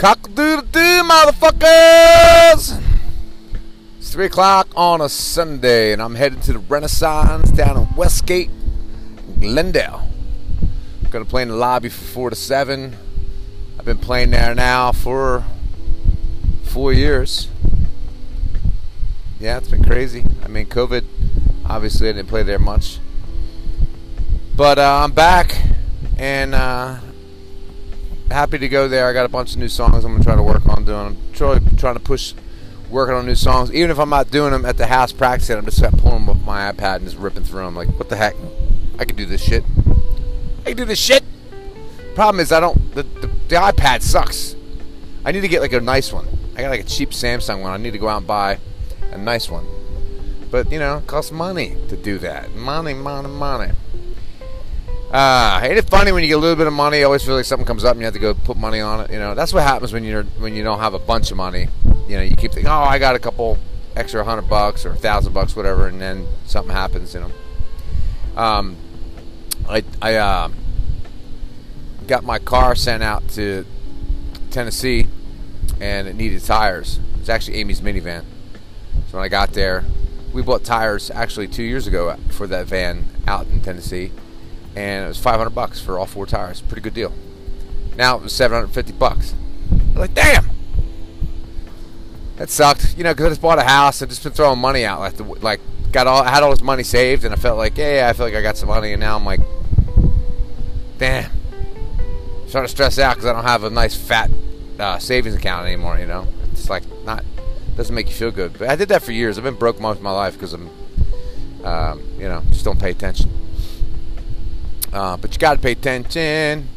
Cock-a-doodle-doo, motherfuckers! It's 3 o'clock on a Sunday, and I'm heading to the Renaissance down in Westgate, Glendale. I'm Gonna play in the lobby from 4 to 7. I've been playing there now for four years. Yeah, it's been crazy. I mean, COVID, obviously, I didn't play there much. But uh, I'm back, and uh, happy to go there. I got a bunch of new songs I'm gonna try to work on doing. I'm trying trying to push working on new songs, even if I'm not doing them at the house practicing. I'm just pulling them up my iPad and just ripping through them. Like, what the heck? I can do this shit. I can do this shit. Problem is, I don't. The, the, the iPad sucks. I need to get like a nice one. I got like a cheap Samsung one. I need to go out and buy a nice one. But you know, it costs money to do that. Money, money, money. Uh, ain't it funny when you get a little bit of money? You always feel like something comes up and you have to go put money on it. You know, that's what happens when you're when you don't have a bunch of money. You know, you keep thinking, oh, I got a couple extra hundred bucks or a thousand bucks, whatever, and then something happens. You know, um, I I uh, got my car sent out to Tennessee, and it needed tires. It's actually Amy's minivan. So when I got there, we bought tires actually two years ago for that van out in Tennessee and it was 500 bucks for all four tires. Pretty good deal. Now it was 750 bucks. I'm like, damn. That sucked, you know, because I just bought a house and just been throwing money out. Like, the, like got all, I had all this money saved, and I felt like, yeah, I feel like I got some money, and now I'm like, damn. I'm starting to stress out because I don't have a nice fat uh, savings account anymore. You know, it's like not doesn't make you feel good. But I did that for years. I've been broke most of my life because I'm, um, you know, just don't pay attention. Uh, but you got to pay attention.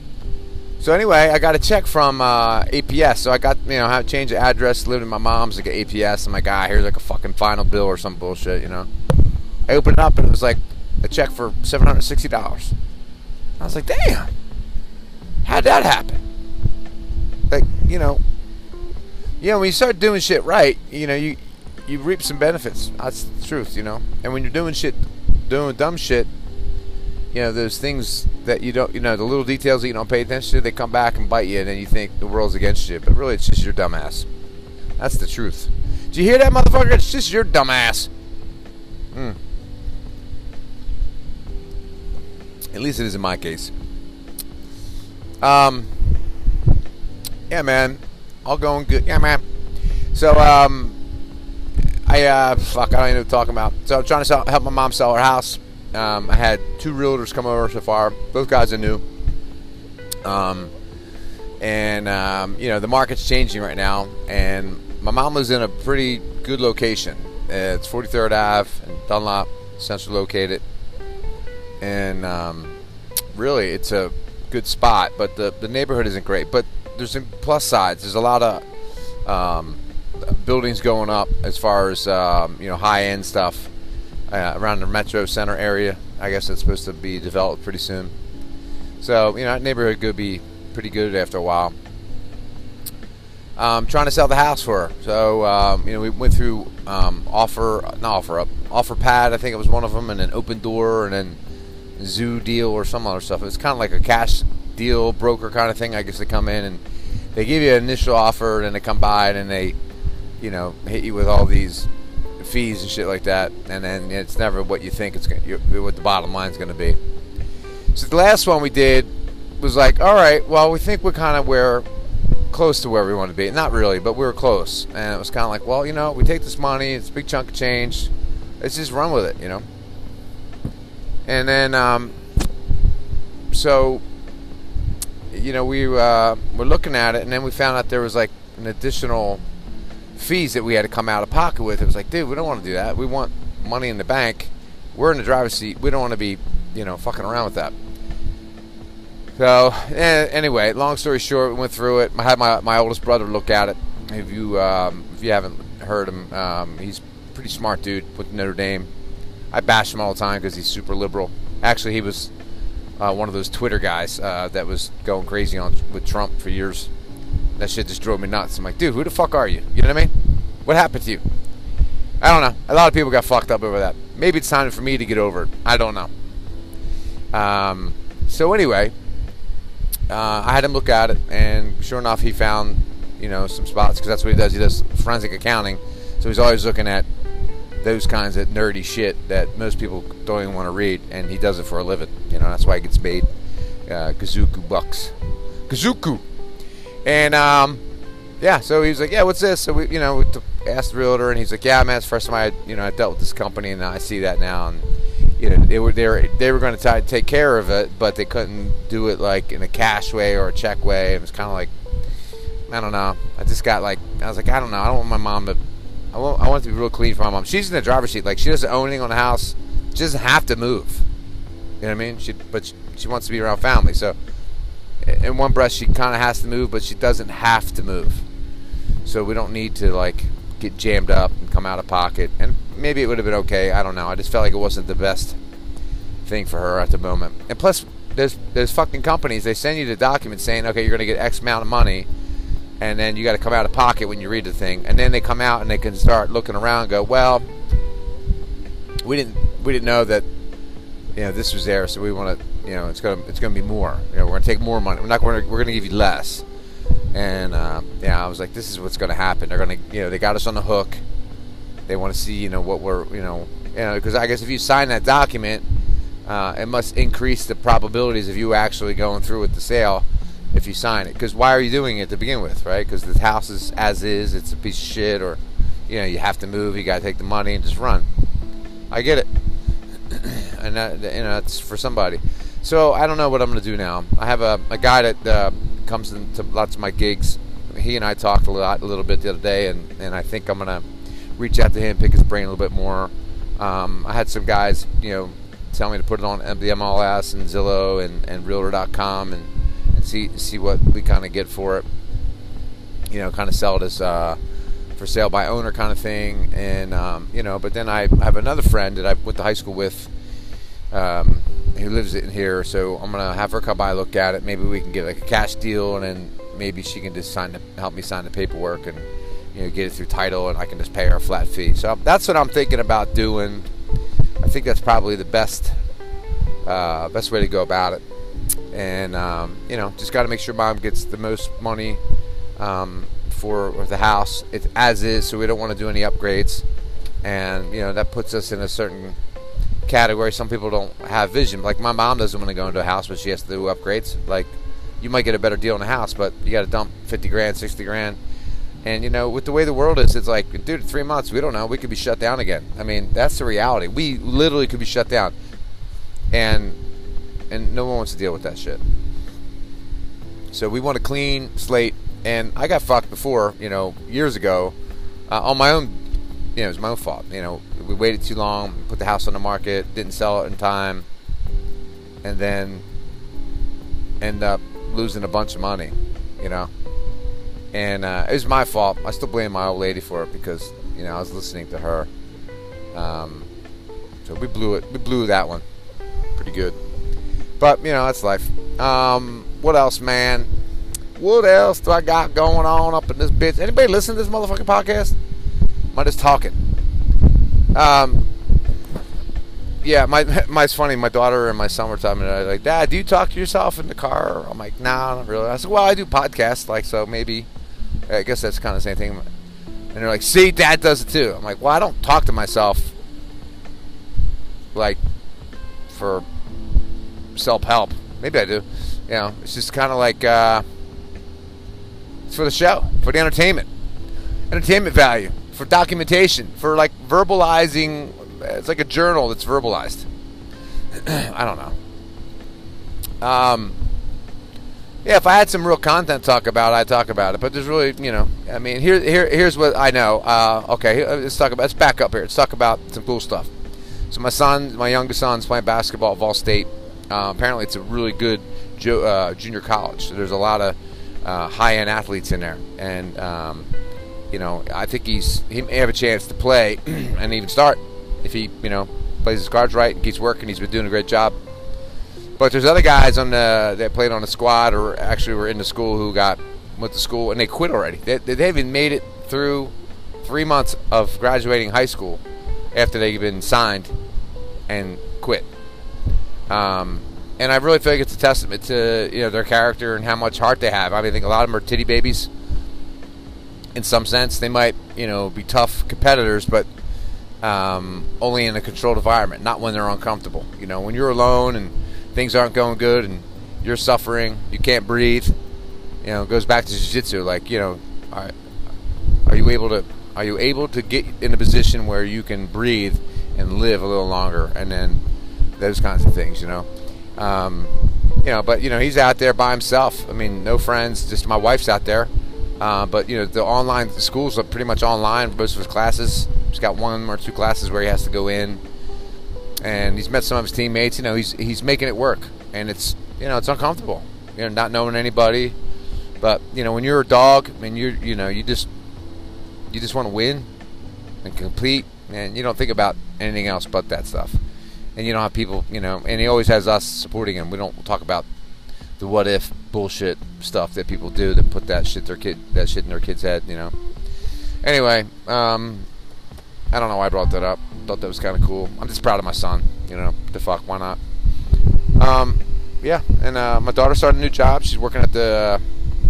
So anyway, I got a check from uh, APS. So I got you know had to change the address, lived in my mom's, like APS. I'm like, ah, here's like a fucking final bill or some bullshit, you know. I opened it up and it was like a check for seven hundred sixty dollars. I was like, damn, how'd that happen? Like you know, you know when you start doing shit right, you know you you reap some benefits. That's the truth, you know. And when you're doing shit, doing dumb shit, you know those things that you don't you know the little details that you don't pay attention to they come back and bite you and then you think the world's against you. But really it's just your dumbass. That's the truth. Do you hear that motherfucker? It's just your dumbass. Hmm. At least it is in my case. Um yeah man. All going good. Yeah man. So um I uh fuck I don't even know what I'm talking about. So I'm trying to sell, help my mom sell her house um, I had two realtors come over so far. Both guys are new. Um, and um, you know the market's changing right now, and my mom lives in a pretty good location. It's 43rd Ave and Dunlap, centrally located, and um, really it's a good spot. But the the neighborhood isn't great. But there's some plus sides. There's a lot of um, buildings going up as far as um, you know high end stuff uh, around the Metro Center area. I guess it's supposed to be developed pretty soon. So you know, that neighborhood could be pretty good after a while. Um, trying to sell the house for her. So um, you know, we went through um, offer, not OfferUp, Offerpad. I think it was one of them, and then Opendoor, and then Zoo deal or some other stuff. It's kind of like a cash deal broker kind of thing. I guess they come in and they give you an initial offer, and then they come by and they, you know, hit you with all these fees and shit like that, and then it's never what you think it's going what the bottom line is going to be. So the last one we did was like, all right, well, we think we're kind of where close to where we want to be. Not really, but we were close, and it was kind of like, well, you know, we take this money, it's a big chunk of change, let's just run with it, you know. And then, um, so, you know, we uh, were looking at it, and then we found out there was like an additional fees that we had to come out of pocket with. It was like, dude, we don't want to do that. We want money in the bank. We're in the driver's seat. We don't want to be, you know, fucking around with that. So eh, anyway, long story short, we went through it. I had my my oldest brother look at it. If you um, if you haven't heard him, um, he's pretty smart dude with Notre Dame. I bash him all the time because he's super liberal. Actually, he was uh, one of those Twitter guys uh, that was going crazy on with Trump for years. That shit just drove me nuts. I'm like, dude, who the fuck are you? You know what I mean? What happened to you? I don't know. A lot of people got fucked up over that. Maybe it's time for me to get over it. I don't know. Um, so anyway, uh, I had him look at it, and sure enough, he found, you know some spots because that's what he does. He does forensic accounting, so he's always looking at those kinds of nerdy shit that most people don't even want to read, and he does it for a living. You know, that's why he gets paid uh, Kazuku bucks. Kazuku, and um, yeah. So he was like, "Yeah, what's this?" So we, you know, we asked the realtor, and he's like, "Yeah, man, it's the first time I, you know, I dealt with this company, and I see that now." And you know, they were they were, they were going to take care of it, but they couldn't do it like in a cash way or a check way. It was kind of like, I don't know. I just got like, I was like, I don't know. I don't want my mom to I want, I want it to be real clean for my mom. She's in the driver's seat. Like she doesn't own anything on the house. She doesn't have to move. You know what I mean? She, but she, she wants to be around family. So, in one breath, she kind of has to move, but she doesn't have to move. So we don't need to like get jammed up and come out of pocket. And maybe it would have been okay. I don't know. I just felt like it wasn't the best thing for her at the moment. And plus, there's there's fucking companies. They send you the document saying, okay, you're to get X amount of money and then you got to come out of pocket when you read the thing, and then they come out and they can start looking around and go, well, we didn't we didn't know that you know this was there, so we want to you know it's gonna it's gonna be more. You know, we're gonna take more money. We're not going we're gonna give you less. And uh, yeah, I was like, this is what's gonna happen. They're gonna you know they got us on the hook. They want to see you know what we're you know you know because I guess if you sign that document, uh, it must increase the probabilities of you actually going through with the sale if you sign it. Because why are you doing it to begin with, right? Because the house is as is, it's a piece of shit, or you know you have to move, you got to take the money and just run. I get it, and that, you know it's for somebody. So I don't know what I'm going to do now. I have a, a guy that uh, comes into lots of my gigs. He and I talked a lot, a little bit the other day, and, and I think I'm going to reach out to him, pick his brain a little bit more. Um, I had some guys, you know, tell me to put it on the MLS and Zillow and, and Realtor.com and see see what we kind of get for it. You know, kind of sell it as uh, for sale by owner kind of thing, and um, you know. But then I have another friend that I went to high school with. Um, who lives in here, so I'm gonna have her come by look at it. Maybe we can get like a cash deal, and then maybe she can just sign the, help me sign the paperwork and you know get it through title, and I can just pay her a flat fee. So that's what I'm thinking about doing. I think that's probably the best uh, best way to go about it and um, you know just got to make sure mom gets the most money um, for the house it's as is so we don't want to do any upgrades and you know that puts us in a certain category some people don't have vision like my mom doesn't want to go into a house but she has to do upgrades like you might get a better deal in a house but you got to dump 50 grand 60 grand and you know with the way the world is it's like dude three months we don't know we could be shut down again i mean that's the reality we literally could be shut down and and no one wants to deal with that shit. So we want a clean slate. And I got fucked before, you know, years ago, uh, on my own. You know, it was my own fault. You know, we waited too long, put the house on the market, didn't sell it in time, and then end up losing a bunch of money. You know, and uh, it was my fault. I still blame my old lady for it because you know I was listening to her. Um, so we blew it. We blew that one pretty good. But, you know, that's life. Um, what else, man? What else do I got going on up in this bitch? Anybody listen to this motherfucking podcast? Am I just talking? Um, yeah, my my's funny. My daughter and my son were talking. And like, Dad, do you talk to yourself in the car? I'm like, Nah, not really. I said, Well, I do podcasts, like so maybe. I guess that's kind of the same thing. And they're like, See, Dad does it too. I'm like, Well, I don't talk to myself like for self help. Maybe I do. You know, it's just kind of like uh, it's for the show, for the entertainment, entertainment value, for documentation, for like verbalizing. It's like a journal that's verbalized. I don't know. Um, yeah, if I had some real content to talk about, I'd talk about it. But there's really, you know, I mean, here, here, here's what I know. Uh, okay, let's talk about. Let's back up here. Let's talk about some cool stuff. So my son, my youngest son's playing basketball at Vol State. Uh, apparently, it's a really good uh, junior college. So there's a lot of uh, high-end athletes in there, and um, you know, I think he's he may have a chance to play and even start if he you know plays his cards right and keeps working. He's been doing a great job. But there's other guys on the that played on the squad or actually were in the school who got went to school and they quit already. They, they haven't made it through three months of graduating high school after they've been signed and quit. Um, and I really feel like it's a testament to you know their character and how much heart they have. I mean, I think a lot of them are titty babies, in some sense. They might, you know, be tough competitors, but um, only in a controlled environment, not when they're uncomfortable. You know, when you're alone and things aren't going good and you're suffering, you can't breathe. You know, it goes back to jiu-jitsu. Like, you know, are, are you able to are you able to get in a position where you can breathe and live a little longer, and then those kinds of things, you know. Um, you know, but you know he's out there by himself. I mean, no friends. Just my wife's out there. Uh, but you know the online the schools are pretty much online. For most of his classes. He's got one or two classes where he has to go in, and he's met some of his teammates. You know, he's he's making it work, and it's you know it's uncomfortable. You know, not knowing anybody. But you know, when you're a dog, I mean, you you know, you just you just want to win and complete, and you don't think about anything else but that stuff. And you don't have people, you know, and he always has us supporting him. We don't talk about the what if bullshit stuff that people do that put that shit their kid that shit in their kid's head, you know. Anyway, um, I don't know why I brought that up. Thought that was kind of cool. I'm just proud of my son. You know, the fuck, why not? Um, yeah, and uh, my daughter started a new job. She's working at the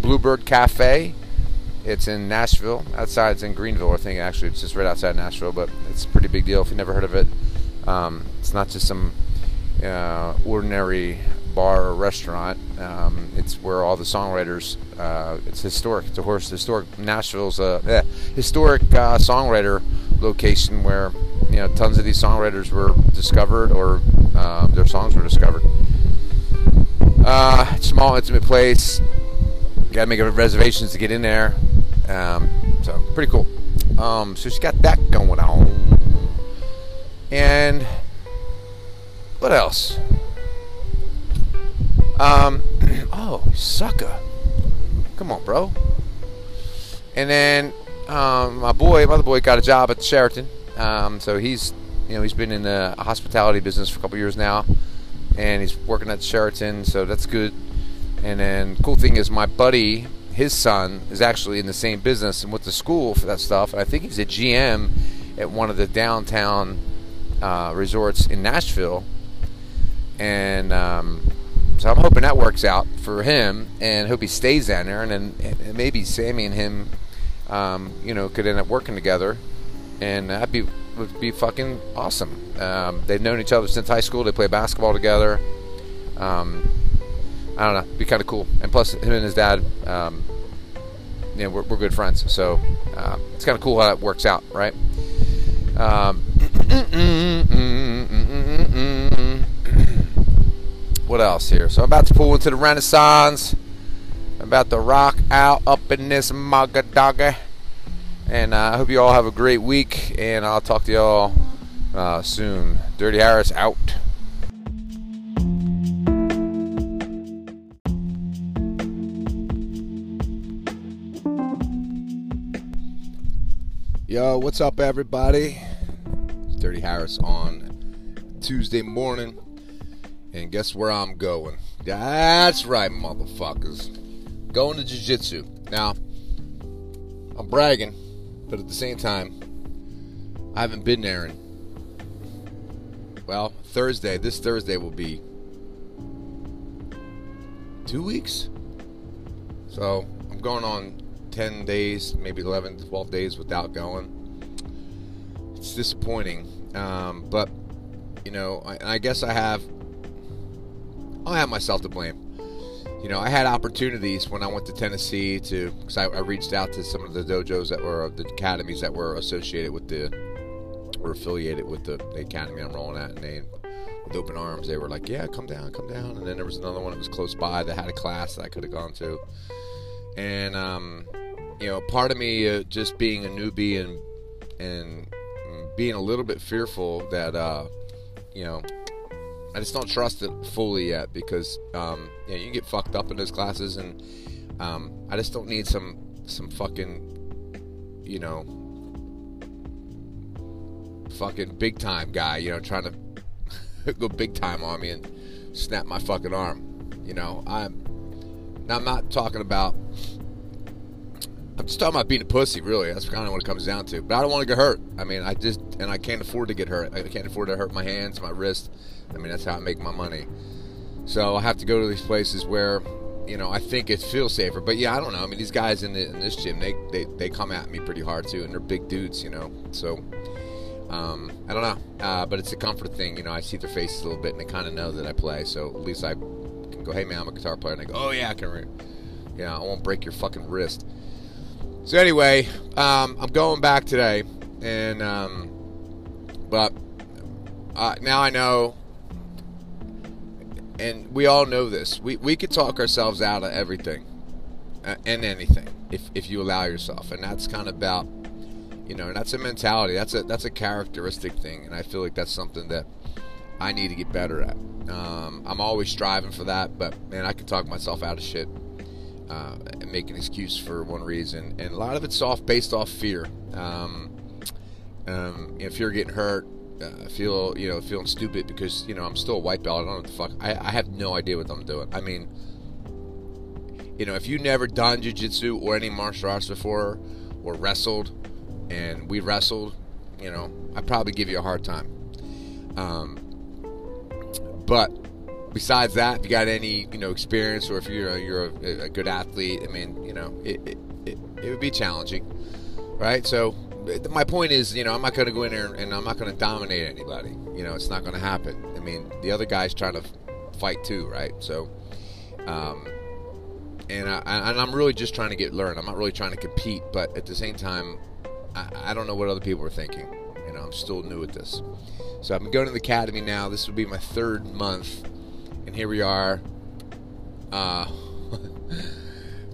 Bluebird Cafe it's in Nashville. Outside, it's in Greenville, I think. Actually, it's just right outside Nashville, but it's a pretty big deal if you never heard of it. Um, it's not just some uh, ordinary bar or restaurant. Um, it's where all the songwriters. Uh, it's historic. It's a horse historic. Nashville's a yeah, historic uh, songwriter location where you know tons of these songwriters were discovered or uh, their songs were discovered. Uh, small, intimate place. You gotta make reservations to get in there. Um, so pretty cool. Um, so she's got that going on. And what else? Um, oh, sucker. Come on, bro. And then um, my boy, my other boy, got a job at Sheraton. Um, so he's, you know, he's been in the hospitality business for a couple years now, and he's working at Sheraton. So that's good. And then cool thing is, my buddy his son is actually in the same business and went to school for that stuff. And I think he's a GM at one of the downtown uh, resorts in Nashville. And um, so I'm hoping that works out for him, and hope he stays down there. And then and maybe Sammy and him, um, you know, could end up working together, and that'd be would be fucking awesome. Um, they've known each other since high school. They play basketball together. Um, I don't know, be kind of cool. And plus, him and his dad, um, you know, we're, we're good friends. So uh, it's kind of cool how that works out, right? What else here? So I'm about to pull into the Renaissance. I'm about to rock out up in this Magadaga. And uh, I hope you all have a great week. And I'll talk to y'all uh, soon. Dirty Harris out. Yo, what's up, everybody? It's Dirty Harris on Tuesday morning. And guess where I'm going? That's right, motherfuckers. Going to Jiu Jitsu. Now, I'm bragging, but at the same time, I haven't been there in, well, Thursday. This Thursday will be two weeks. So, I'm going on 10 days, maybe 11, 12 days without going. It's disappointing. Um, but, you know, I, I guess I have, I have myself to blame. You know, I had opportunities when I went to Tennessee to, because I, I, reached out to some of the dojos that were, the academies that were associated with the, were affiliated with the, the academy I'm rolling at, and they, with open arms, they were like, yeah, come down, come down. And then there was another one that was close by that had a class that I could have gone to. And, um, you know, part of me uh, just being a newbie and and being a little bit fearful that uh, you know I just don't trust it fully yet because um, you, know, you get fucked up in those classes and um, I just don't need some some fucking you know fucking big time guy you know trying to go big time on me and snap my fucking arm you know I'm now I'm not talking about I'm just talking about being a pussy, really. That's kind of what it comes down to. But I don't want to get hurt. I mean, I just, and I can't afford to get hurt. I can't afford to hurt my hands, my wrist. I mean, that's how I make my money. So I have to go to these places where, you know, I think it feels safer. But yeah, I don't know. I mean, these guys in, the, in this gym, they, they they come at me pretty hard too, and they're big dudes, you know. So um, I don't know, uh, but it's a comfort thing, you know. I see their faces a little bit, and they kind of know that I play, so at least I can go, "Hey man, I'm a guitar player," and they go, "Oh yeah, I can." Re-. Yeah, I won't break your fucking wrist. So anyway, um, I'm going back today, and um, but uh, now I know and we all know this. We we could talk ourselves out of everything uh, and anything if if you allow yourself, and that's kind of about you know, and that's a mentality. That's a that's a characteristic thing, and I feel like that's something that I need to get better at. Um, I'm always striving for that, but man, I can talk myself out of shit uh, and make an excuse for one reason, and a lot of it's off based off fear. Um, um, you know, fear of getting hurt, uh, feel you know feeling stupid because you know I'm still a white belt. I don't know the fuck. I, I have no idea what I'm doing. I mean, you know, if you never done jujitsu or any martial arts before, or wrestled, and we wrestled, you know, I'd probably give you a hard time. Um, but besides that, if you got any you know experience, or if you're a, you're a, a good athlete, I mean, you know, it, it, it, it would be challenging, right? So my point is, you know, I'm not going to go in there and I'm not going to dominate anybody. You know, it's not going to happen. I mean, the other guy's trying to fight too, right? So, um, and I, and I'm really just trying to get learned. I'm not really trying to compete, but at the same time, I, I don't know what other people are thinking. You know, I'm still new at this. So I'm going to the academy now. This will be my third month, and here we are. Uh,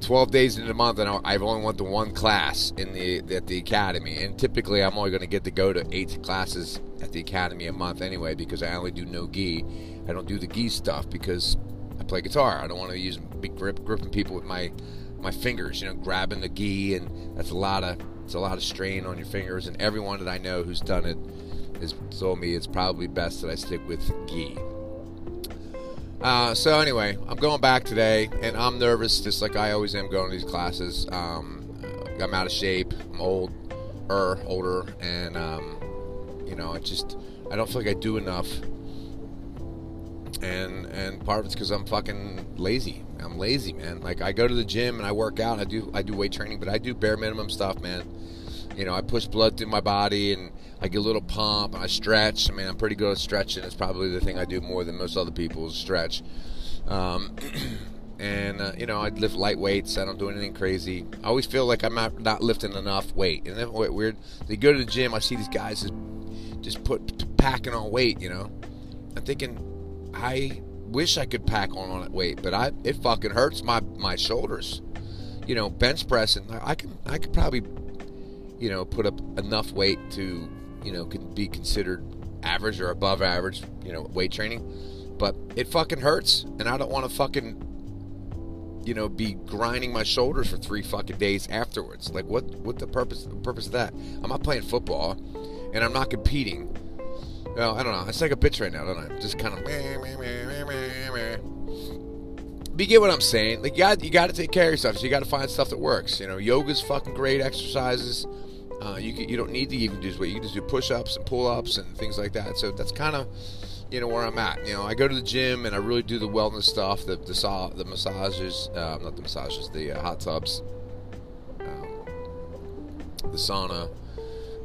12 days into the month, and I've only went to one class in the at the academy. And typically, I'm only going to get to go to eight classes at the academy a month anyway, because I only do no gi. I don't do the gi stuff because I play guitar. I don't want to use be grip, gripping people with my my fingers. You know, grabbing the gi, and that's a lot of it's a lot of strain on your fingers. And everyone that I know who's done it has told me it's probably best that I stick with gi. Uh, so anyway, I'm going back today, and I'm nervous, just like I always am going to these classes. Um, I'm out of shape. I'm old, er, older, and um, you know, I just I don't feel like I do enough. And and part of it's because I'm fucking lazy. I'm lazy, man. Like I go to the gym and I work out. I do I do weight training, but I do bare minimum stuff, man. You know, I push blood through my body and I get a little pump I stretch. I mean, I'm pretty good at stretching. It's probably the thing I do more than most other people is stretch. Um, and uh, you know, I lift light weights. I don't do anything crazy. I always feel like I'm not, not lifting enough weight. And then weird. They go to the gym. I see these guys just, just put packing on weight. You know, I'm thinking, I wish I could pack on on that weight, but I it fucking hurts my my shoulders. You know, bench pressing. I can I could probably you know, put up enough weight to, you know, can be considered average or above average, you know, weight training. But it fucking hurts, and I don't want to fucking, you know, be grinding my shoulders for three fucking days afterwards. Like, what? What the purpose? The purpose of that? I'm not playing football, and I'm not competing. Well, I don't know. It's like a bitch right now, don't I? Just kind of. But you get what I'm saying. Like, you got you got to take care of yourself. So you got to find stuff that works. You know, yoga's fucking great exercises. Uh, you you don't need to even do weight. You can just do push-ups and pull-ups and things like that. So that's kind of you know where I'm at. You know, I go to the gym and I really do the wellness stuff, the the, the massages, uh, not the massages, the uh, hot tubs, um, the sauna,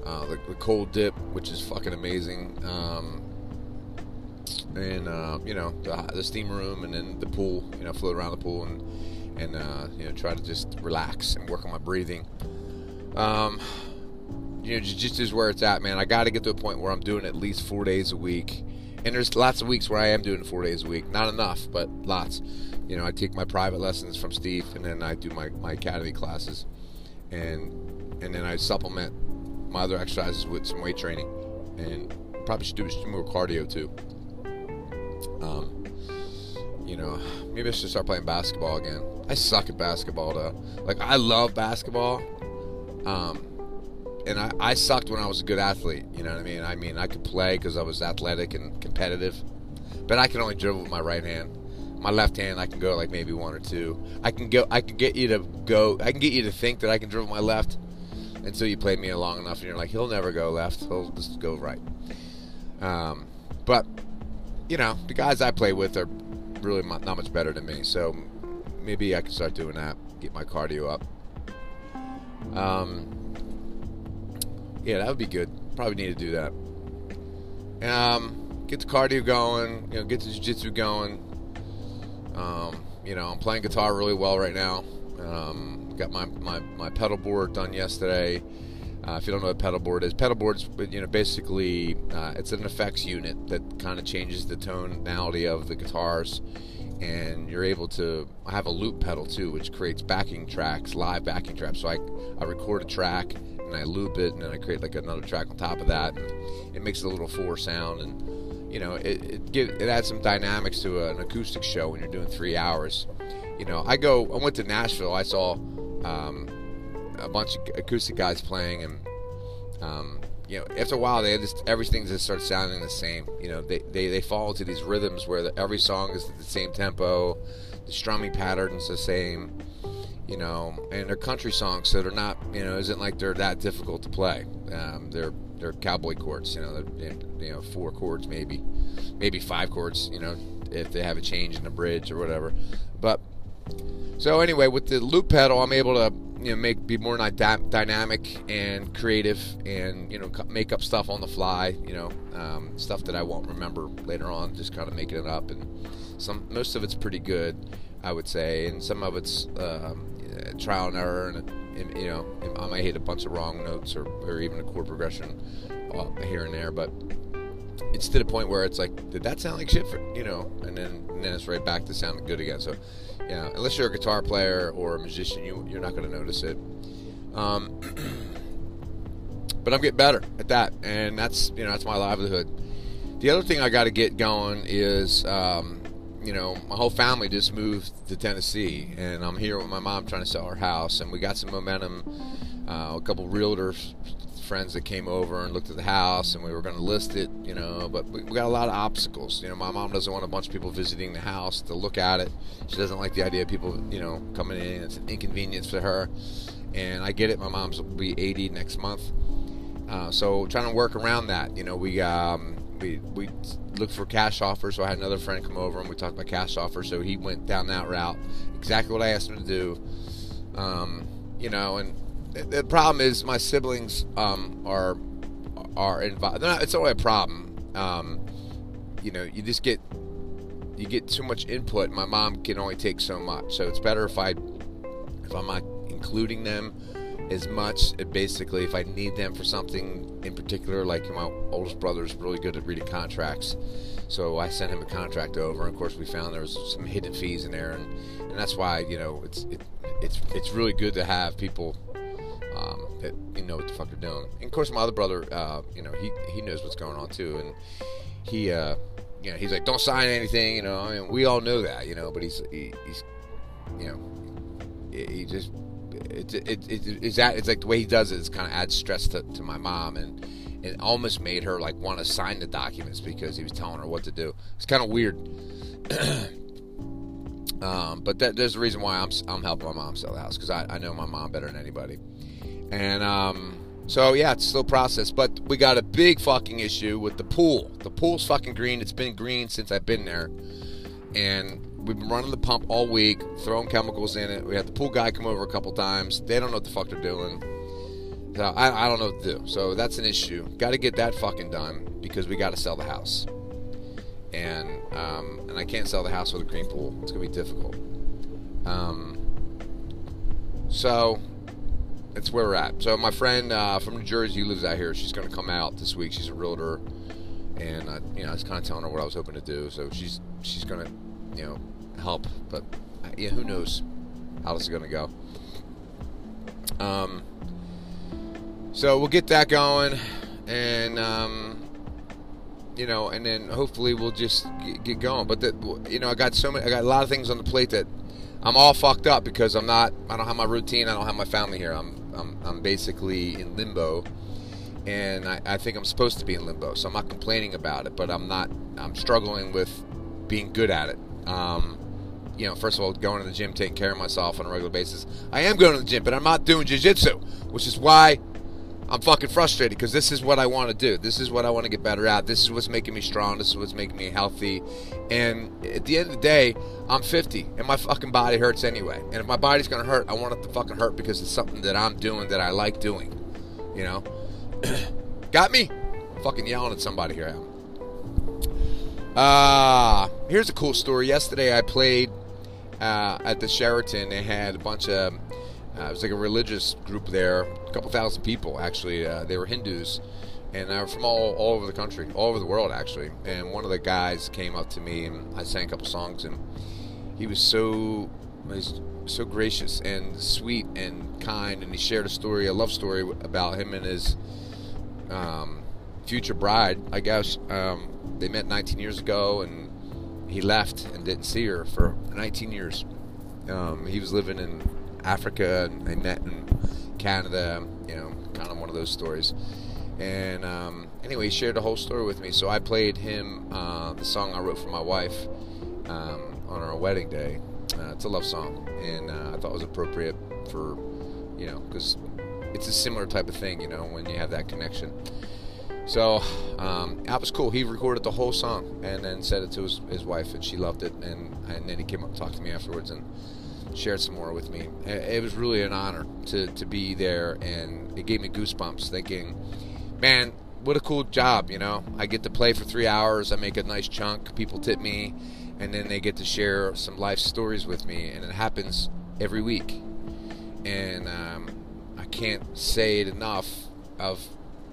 uh, the, the, cold dip, which is fucking amazing, um, and uh, you know the, the, steam room and then the pool. You know, float around the pool and and uh, you know try to just relax and work on my breathing. Um, you know, just is where it's at, man. I got to get to a point where I'm doing at least four days a week. And there's lots of weeks where I am doing four days a week. Not enough, but lots. You know, I take my private lessons from Steve, and then I do my, my academy classes, and and then I supplement my other exercises with some weight training, and probably should do some more cardio too. Um, you know, maybe I should start playing basketball again. I suck at basketball though. Like I love basketball. Um, and I, I sucked when I was a good athlete. You know what I mean? I mean, I could play because I was athletic and competitive, but I can only dribble with my right hand. My left hand, I can go like maybe one or two. I can go. I can get you to go. I can get you to think that I can dribble my left until you play me long enough, and you're like, he'll never go left. He'll just go right. Um, but you know, the guys I play with are really not much better than me. So maybe I can start doing that. Get my cardio up. Um, yeah, that would be good. Probably need to do that. Um, get the cardio going. You know, get the jiu-jitsu going. Um, you know, I'm playing guitar really well right now. Um, got my, my, my pedal board done yesterday. Uh, if you don't know what a pedal board is, pedal board's you know basically uh, it's an effects unit that kind of changes the tonality of the guitars, and you're able to have a loop pedal too, which creates backing tracks, live backing tracks. So I I record a track and I loop it, and then I create like another track on top of that, and it makes it a little four sound, and you know it it, give, it adds some dynamics to a, an acoustic show when you're doing three hours. You know, I go I went to Nashville, I saw. Um, a bunch of acoustic guys playing, and um, you know, after a while, they just everything just starts sounding the same. You know, they they, they fall into these rhythms where the, every song is at the same tempo, the strumming patterns the same. You know, and they're country songs, so they're not. You know, isn't like they're that difficult to play. Um, they're they're cowboy chords. You know, you know, four chords maybe, maybe five chords. You know, if they have a change in the bridge or whatever. But so anyway, with the loop pedal, I'm able to you know make be more dynamic and creative and you know make up stuff on the fly you know um, stuff that I won't remember later on just kind of making it up and some most of it's pretty good I would say and some of it's um, trial and error and, and, you know I might hit a bunch of wrong notes or, or even a chord progression uh, here and there but it's to the point where it's like did that sound like shit for you know and then and then it's right back to sounding good again so yeah, unless you're a guitar player or a musician, you you're not going to notice it. Um, but I'm getting better at that, and that's you know that's my livelihood. The other thing I got to get going is, um, you know, my whole family just moved to Tennessee, and I'm here with my mom trying to sell her house, and we got some momentum. Uh, a couple realtors friends that came over and looked at the house and we were going to list it, you know, but we, we got a lot of obstacles. You know, my mom doesn't want a bunch of people visiting the house to look at it. She doesn't like the idea of people, you know, coming in. It's an inconvenience for her. And I get it. My mom's will be 80 next month. Uh, so trying to work around that. You know, we um, we we looked for cash offers. So I had another friend come over and we talked about cash offers. So he went down that route. Exactly what I asked him to do. Um, you know, and the problem is my siblings um, are are involved. It's only a problem. Um, you know, you just get you get too much input. My mom can only take so much, so it's better if I if I'm not including them as much. Basically, if I need them for something in particular, like my oldest brother is really good at reading contracts, so I sent him a contract over. And of course, we found there was some hidden fees in there, and, and that's why you know it's it, it's it's really good to have people um, that you know what the fuck they're doing. And of course, my other brother, uh, you know, he he knows what's going on too, and he, uh, you know, he's like, don't sign anything, you know. I mean, we all know that, you know, but he's he, he's, you know, he just. It, it, it, it's that it's like the way he does it, it is kind of adds stress to, to my mom and it almost made her like want to sign the documents because he was telling her what to do. It's kind of weird. um, but that, there's a reason why I'm, I'm helping my mom sell the house because I, I know my mom better than anybody. And um, so yeah, it's a slow process, but we got a big fucking issue with the pool. The pool's fucking green. It's been green since I've been there, and we've been running the pump all week, throwing chemicals in it. We had the pool guy come over a couple times. They don't know what the fuck they're doing. So I, I don't know what to do. So that's an issue. Got to get that fucking done because we got to sell the house, and um, and I can't sell the house with a green pool. It's gonna be difficult. Um, so that's where we're at. So my friend uh, from New Jersey who lives out here, she's to come out this week. She's a realtor, and uh, you know, I was kind of telling her what I was hoping to do. So she's she's to, you know, help. But uh, yeah, who knows how this is going to go. Um, so we'll get that going, and um, you know, and then hopefully we'll just get, get going. But that, you know, I got so many, I got a lot of things on the plate that I'm all fucked up because I'm not. I don't have my routine. I don't have my family here. I'm I'm, I'm basically in limbo, and I, I think I'm supposed to be in limbo. So I'm not complaining about it, but I'm not. I'm struggling with being good at it. Um, you know, first of all, going to the gym, taking care of myself on a regular basis. I am going to the gym, but I'm not doing jiu-jitsu, which is why I'm fucking frustrated because this is what I want to do. This is what I want to get better at. This is what's making me strong. This is what's making me healthy. And at the end of the day, I'm 50 and my fucking body hurts anyway. And if my body's gonna hurt, I want it to fucking hurt because it's something that I'm doing that I like doing. You know? Got me? I'm fucking yelling at somebody here. Ah, uh, here's a cool story. Yesterday I played uh, at the Sheraton. They had a bunch of uh, it was like a religious group there, a couple thousand people actually. Uh, they were Hindus, and they were from all, all over the country, all over the world actually. And one of the guys came up to me, and I sang a couple songs, and he was so he's so gracious and sweet and kind, and he shared a story, a love story about him and his um, future bride. I guess um, they met 19 years ago, and he left and didn't see her for 19 years. Um, he was living in Africa, and they met in Canada. You know, kind of one of those stories. And um, anyway, he shared the whole story with me. So I played him uh, the song I wrote for my wife um, on our wedding day. Uh, it's a love song, and uh, I thought it was appropriate for, you know, because it's a similar type of thing, you know, when you have that connection. So um, that was cool. He recorded the whole song and then sent it to his, his wife, and she loved it. And, and then he came up and talked to me afterwards, and shared some more with me. It was really an honor to, to be there, and it gave me goosebumps thinking, man, what a cool job, you know? I get to play for three hours, I make a nice chunk, people tip me, and then they get to share some life stories with me, and it happens every week. And um, I can't say it enough of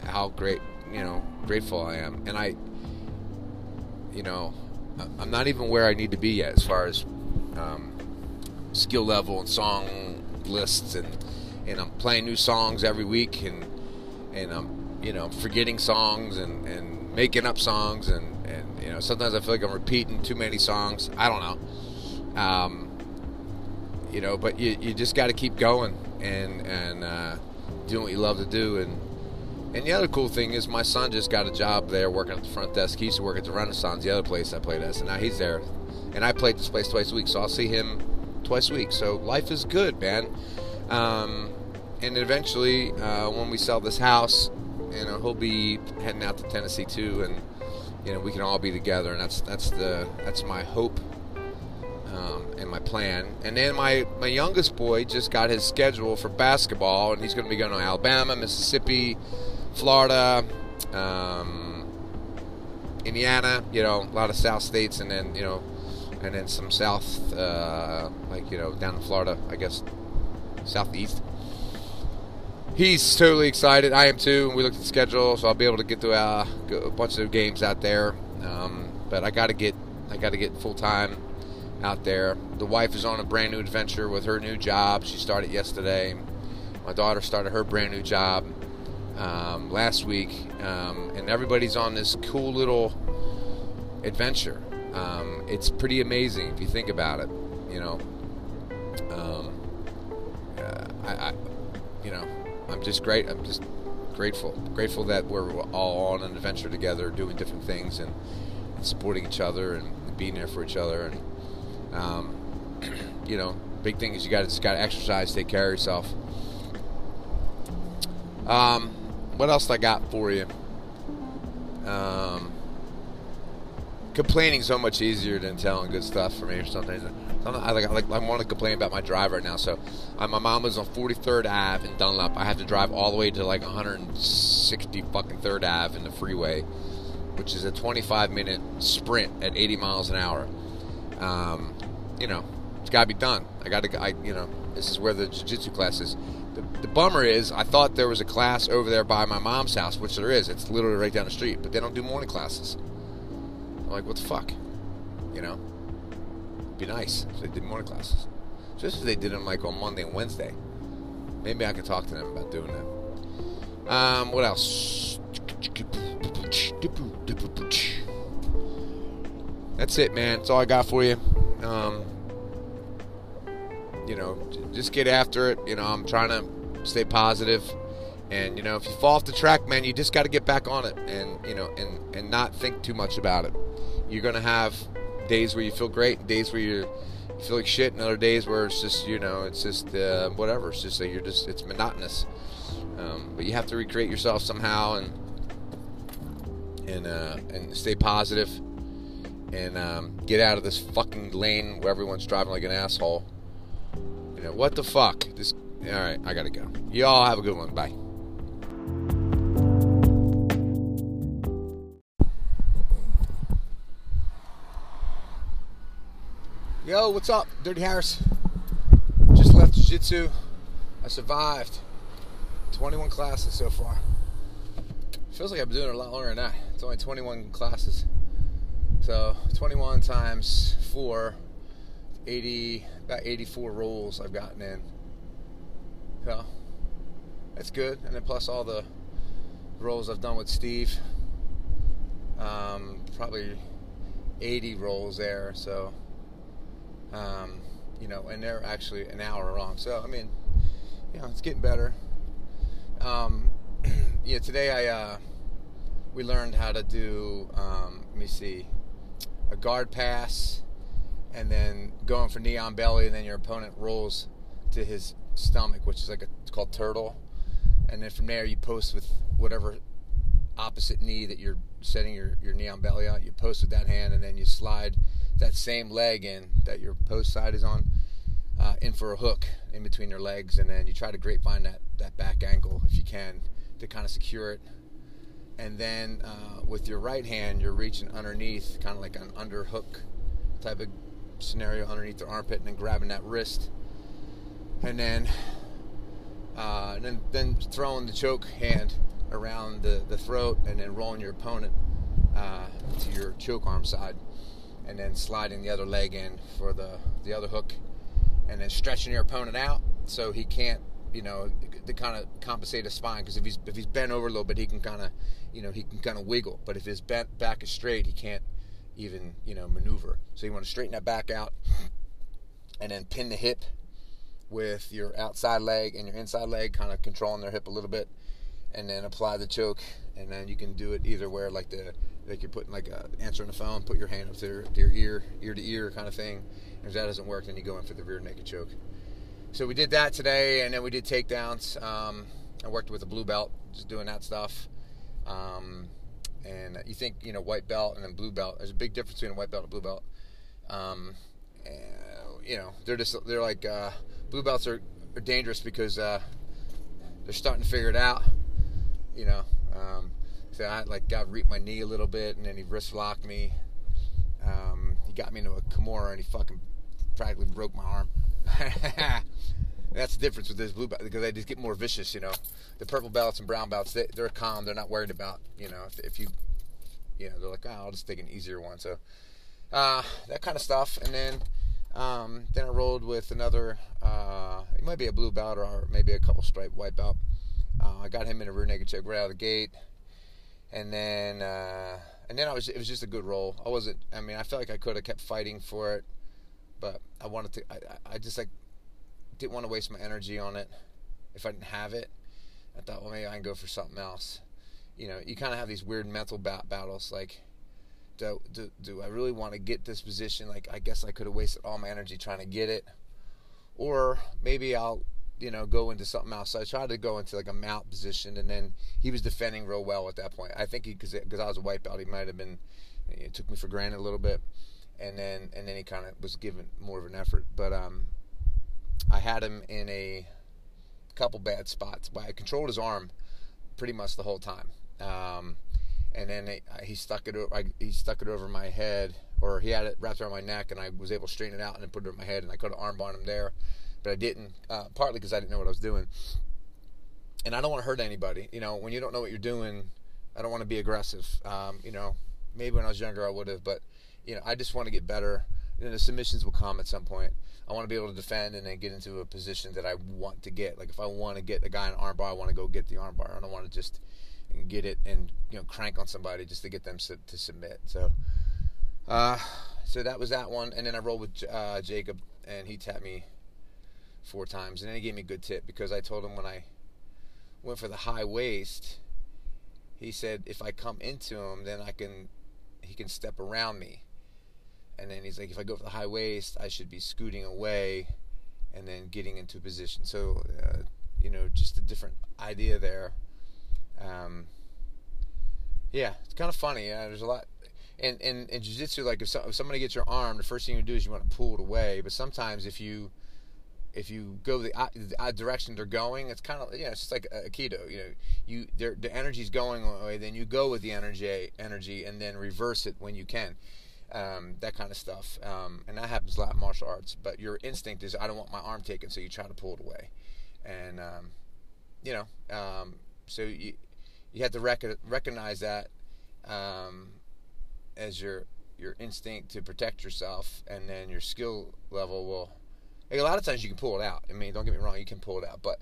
how great, you know, grateful I am. And I, you know, I'm not even where I need to be yet as far as um, skill level and song lists and and I'm playing new songs every week and and I'm you know forgetting songs and and making up songs and and you know sometimes I feel like I'm repeating too many songs I don't know um, you know but you, you just got to keep going and and uh, doing what you love to do and and the other cool thing is my son just got a job there working at the front desk he used to work at the Renaissance the other place I played at and now he's there and I played this place twice a week so I'll see him twice a week. So life is good, man. Um, and eventually, uh, when we sell this house, you know, he'll be heading out to Tennessee too, and you know, we can all be together. And that's that's the that's my hope um, and my plan. And then my my youngest boy just got his schedule for basketball, and he's going to be going to Alabama, Mississippi, Florida. Um, Indiana, you know, a lot of South states, and then you know and then some south, uh, like you know, down in Florida, I guess, southeast. He's totally excited. I am too. We looked at the schedule, so I'll be able to get to uh, a bunch of games out there. Um, but I got to get, I got to get full time out there. The wife is on a brand new adventure with her new job. She started yesterday. My daughter started her brand new job um, last week, um, and everybody's on this cool little adventure. Um, it's pretty amazing if you think about it. You know, um, uh, I, I, you know, I'm just great. I'm just grateful, grateful that we're all on an adventure together, doing different things and, and supporting each other and being there for each other. And um, you know, big thing is you got to got to exercise, take care of yourself. Um, what else I got for you? Um, complaining so much easier than telling good stuff for me or something. I like, I like I to complain about my drive right now. So, uh, my mom was on 43rd Ave in Dunlap. I have to drive all the way to like 160 fucking Third Ave in the freeway, which is a 25 minute sprint at 80 miles an hour. Um, you know, it's got to be done. I got to, I you know, this is where the jiu-jitsu class is. The, the bummer is, I thought there was a class over there by my mom's house, which there is. It's literally right down the street, but they don't do morning classes. I'm like, what the fuck? You know? It'd be nice if they did morning classes. Just as they did them like on Monday and Wednesday. Maybe I could talk to them about doing that. Um, what else? That's it, man. That's all I got for you. Um, you know, just get after it. You know, I'm trying to stay positive. And you know, if you fall off the track, man, you just got to get back on it, and you know, and and not think too much about it you're gonna have days where you feel great, days where you feel like shit, and other days where it's just you know it's just uh, whatever. It's just that you're just it's monotonous. Um, but you have to recreate yourself somehow and and uh, and stay positive and um, get out of this fucking lane where everyone's driving like an asshole. You know what the fuck? This. All right, I gotta go. Y'all have a good one. Bye. Yo, what's up? Dirty Harris. Just left Jiu Jitsu. I survived. 21 classes so far. Feels like I've been doing it a lot longer than that. It's only 21 classes. So 21 times 4, 80, about 84 rolls I've gotten in. So that's good. And then plus all the rolls I've done with Steve. Um, probably 80 rolls there. So um, you know, and they're actually an hour long. So I mean, you know, it's getting better. Um, yeah, today I uh, we learned how to do. Um, let me see, a guard pass, and then going for knee on belly, and then your opponent rolls to his stomach, which is like a it's called turtle, and then from there you post with whatever opposite knee that you're setting your, your knee on belly on. You post with that hand, and then you slide that same leg in that your post side is on uh, in for a hook in between your legs, and then you try to grapevine that, that back ankle if you can to kind of secure it. And then uh, with your right hand, you're reaching underneath, kind of like an underhook type of scenario underneath the armpit, and then grabbing that wrist, and then uh, and then then throwing the choke hand around the, the throat, and then rolling your opponent uh, to your choke arm side and then sliding the other leg in for the, the other hook, and then stretching your opponent out so he can't, you know, to kind of compensate his spine. Because if he's if he's bent over a little bit, he can kind of, you know, he can kind of wiggle. But if his bent back is straight, he can't even, you know, maneuver. So you want to straighten that back out, and then pin the hip with your outside leg and your inside leg, kind of controlling their hip a little bit, and then apply the choke. And then you can do it either where, like the like you're putting like a answer on the phone, put your hand up to your, to your ear, ear to ear kind of thing. And if that doesn't work, then you go in for the rear naked choke. So we did that today, and then we did takedowns. Um, I worked with a blue belt, just doing that stuff. Um, and you think you know white belt and then blue belt. There's a big difference between a white belt and a blue belt. Um, and, you know, they're just they're like uh, blue belts are, are dangerous because uh, they're starting to figure it out. You know, um, so I like got reaped my knee a little bit, and then he wrist locked me. Um, he got me into a Kimura, and he fucking practically broke my arm. That's the difference with this blue belt because they just get more vicious. You know, the purple belts and brown belts they, are calm. They're not worried about you know if, if you you know they're like oh, I'll just take an easier one. So uh, that kind of stuff, and then. Um, then I rolled with another, uh, it might be a blue belt or maybe a couple stripe white belt. Uh, I got him in a rear naked choke right out of the gate and then uh, and then I was it was just a good roll. I wasn't. I mean, I felt like I could have kept fighting for it, but I wanted to. I, I just like didn't want to waste my energy on it if I didn't have it. I thought, well, maybe I can go for something else. You know, you kind of have these weird mental bat- battles. Like, do, do do I really want to get this position? Like, I guess I could have wasted all my energy trying to get it, or maybe I'll you know, go into something else. So I tried to go into like a mount position, and then he was defending real well at that point. I think because because I was a white belt, he might have been it took me for granted a little bit, and then and then he kind of was given more of an effort. But um, I had him in a couple bad spots, but I controlled his arm pretty much the whole time. Um, and then he, he stuck it I, he stuck it over my head, or he had it wrapped around my neck, and I was able to straighten it out and then put it over my head, and I could have armbarred him there but I didn't. Uh, partly because I didn't know what I was doing, and I don't want to hurt anybody. You know, when you don't know what you're doing, I don't want to be aggressive. Um, you know, maybe when I was younger I would have, but you know, I just want to get better. You know, the submissions will come at some point. I want to be able to defend and then get into a position that I want to get. Like if I want to get a guy in armbar, I want to go get the armbar. I don't want to just get it and you know crank on somebody just to get them to submit. So, uh, so that was that one. And then I rolled with uh, Jacob, and he tapped me four times, and then he gave me a good tip because I told him when I went for the high waist, he said if I come into him, then I can he can step around me, and then he's like if I go for the high waist, I should be scooting away, and then getting into position. So uh, you know, just a different idea there. Um, yeah, it's kind of funny. Yeah, there's a lot. In, in, in jiu-jitsu, like if, so, if somebody gets your arm, the first thing you do is you want to pull it away. But sometimes if you if you go the, the direction they're going, it's kind of you know it's just like aikido. You know, you the energy's going away, then you go with the energy energy, and then reverse it when you can. Um, that kind of stuff, um, and that happens a lot in martial arts. But your instinct is, I don't want my arm taken, so you try to pull it away, and um, you know, um, so you you have to rec- recognize that um, as your your instinct to protect yourself, and then your skill level will like a lot of times you can pull it out. I mean, don't get me wrong, you can pull it out, but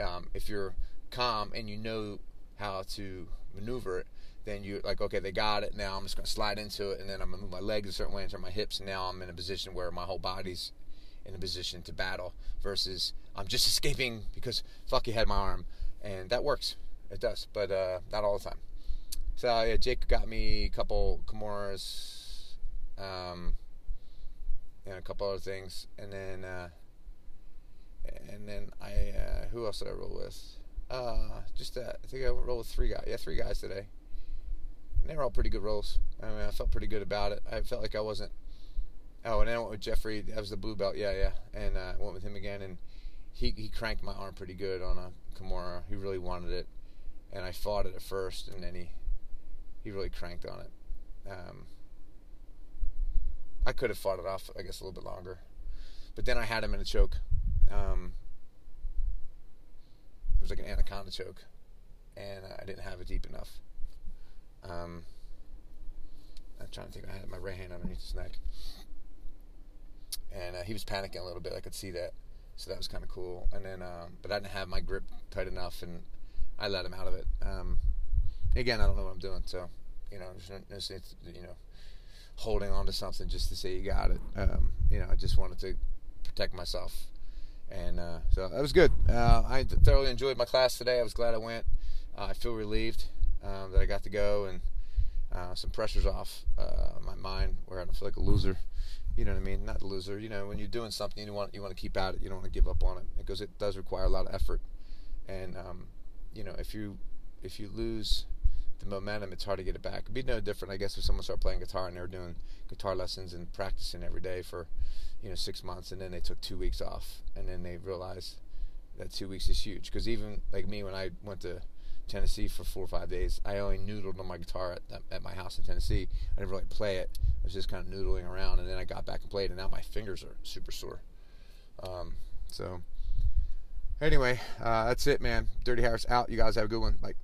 um, if you're calm and you know how to maneuver it, then you're like, okay, they got it. Now I'm just going to slide into it, and then I'm going to move my legs a certain way and turn my hips, and now I'm in a position where my whole body's in a position to battle. Versus I'm just escaping because fuck you had my arm, and that works. It does, but uh, not all the time. So yeah, Jake got me a couple Kimuras. Um, and a couple other things, and then uh, and then I uh, who else did I roll with? Uh, just uh, I think I rolled with three guys. Yeah, three guys today. They were all pretty good rolls. I mean, I felt pretty good about it. I felt like I wasn't. Oh, and then I went with Jeffrey. That was the blue belt. Yeah, yeah. And uh, I went with him again, and he he cranked my arm pretty good on a Kimura. He really wanted it, and I fought it at first, and then he he really cranked on it. Um, I could have fought it off, I guess, a little bit longer. But then I had him in a choke. Um, it was like an anaconda choke, and I didn't have it deep enough. Um, I'm trying to think. I had my right hand underneath his neck, and uh, he was panicking a little bit. I could see that, so that was kind of cool. And then, um, but I didn't have my grip tight enough, and I let him out of it. Um, again, I don't know what I'm doing, so you know, just, you know, holding on to something just to say you got it. Um, you know, I just wanted to protect myself, and uh, so that was good. Uh, I thoroughly enjoyed my class today. I was glad I went. Uh, I feel relieved um, that I got to go, and uh, some pressure's off uh, my mind where I don't feel like a loser. You know what I mean? Not a loser. You know, when you're doing something, you want you want to keep at it. You don't want to give up on it because it does require a lot of effort. And um, you know, if you if you lose the momentum, it's hard to get it back. It'd be no different, I guess, if someone started playing guitar and they were doing guitar lessons and practicing every day for, you know, six months, and then they took two weeks off, and then they realized that two weeks is huge. Because even like me, when I went to Tennessee for four or five days, I only noodled on my guitar at, at my house in Tennessee. I didn't really play it. I was just kind of noodling around, and then I got back and played, and now my fingers are super sore. Um, so, anyway, uh, that's it, man. Dirty Harris out. You guys have a good one. Bye.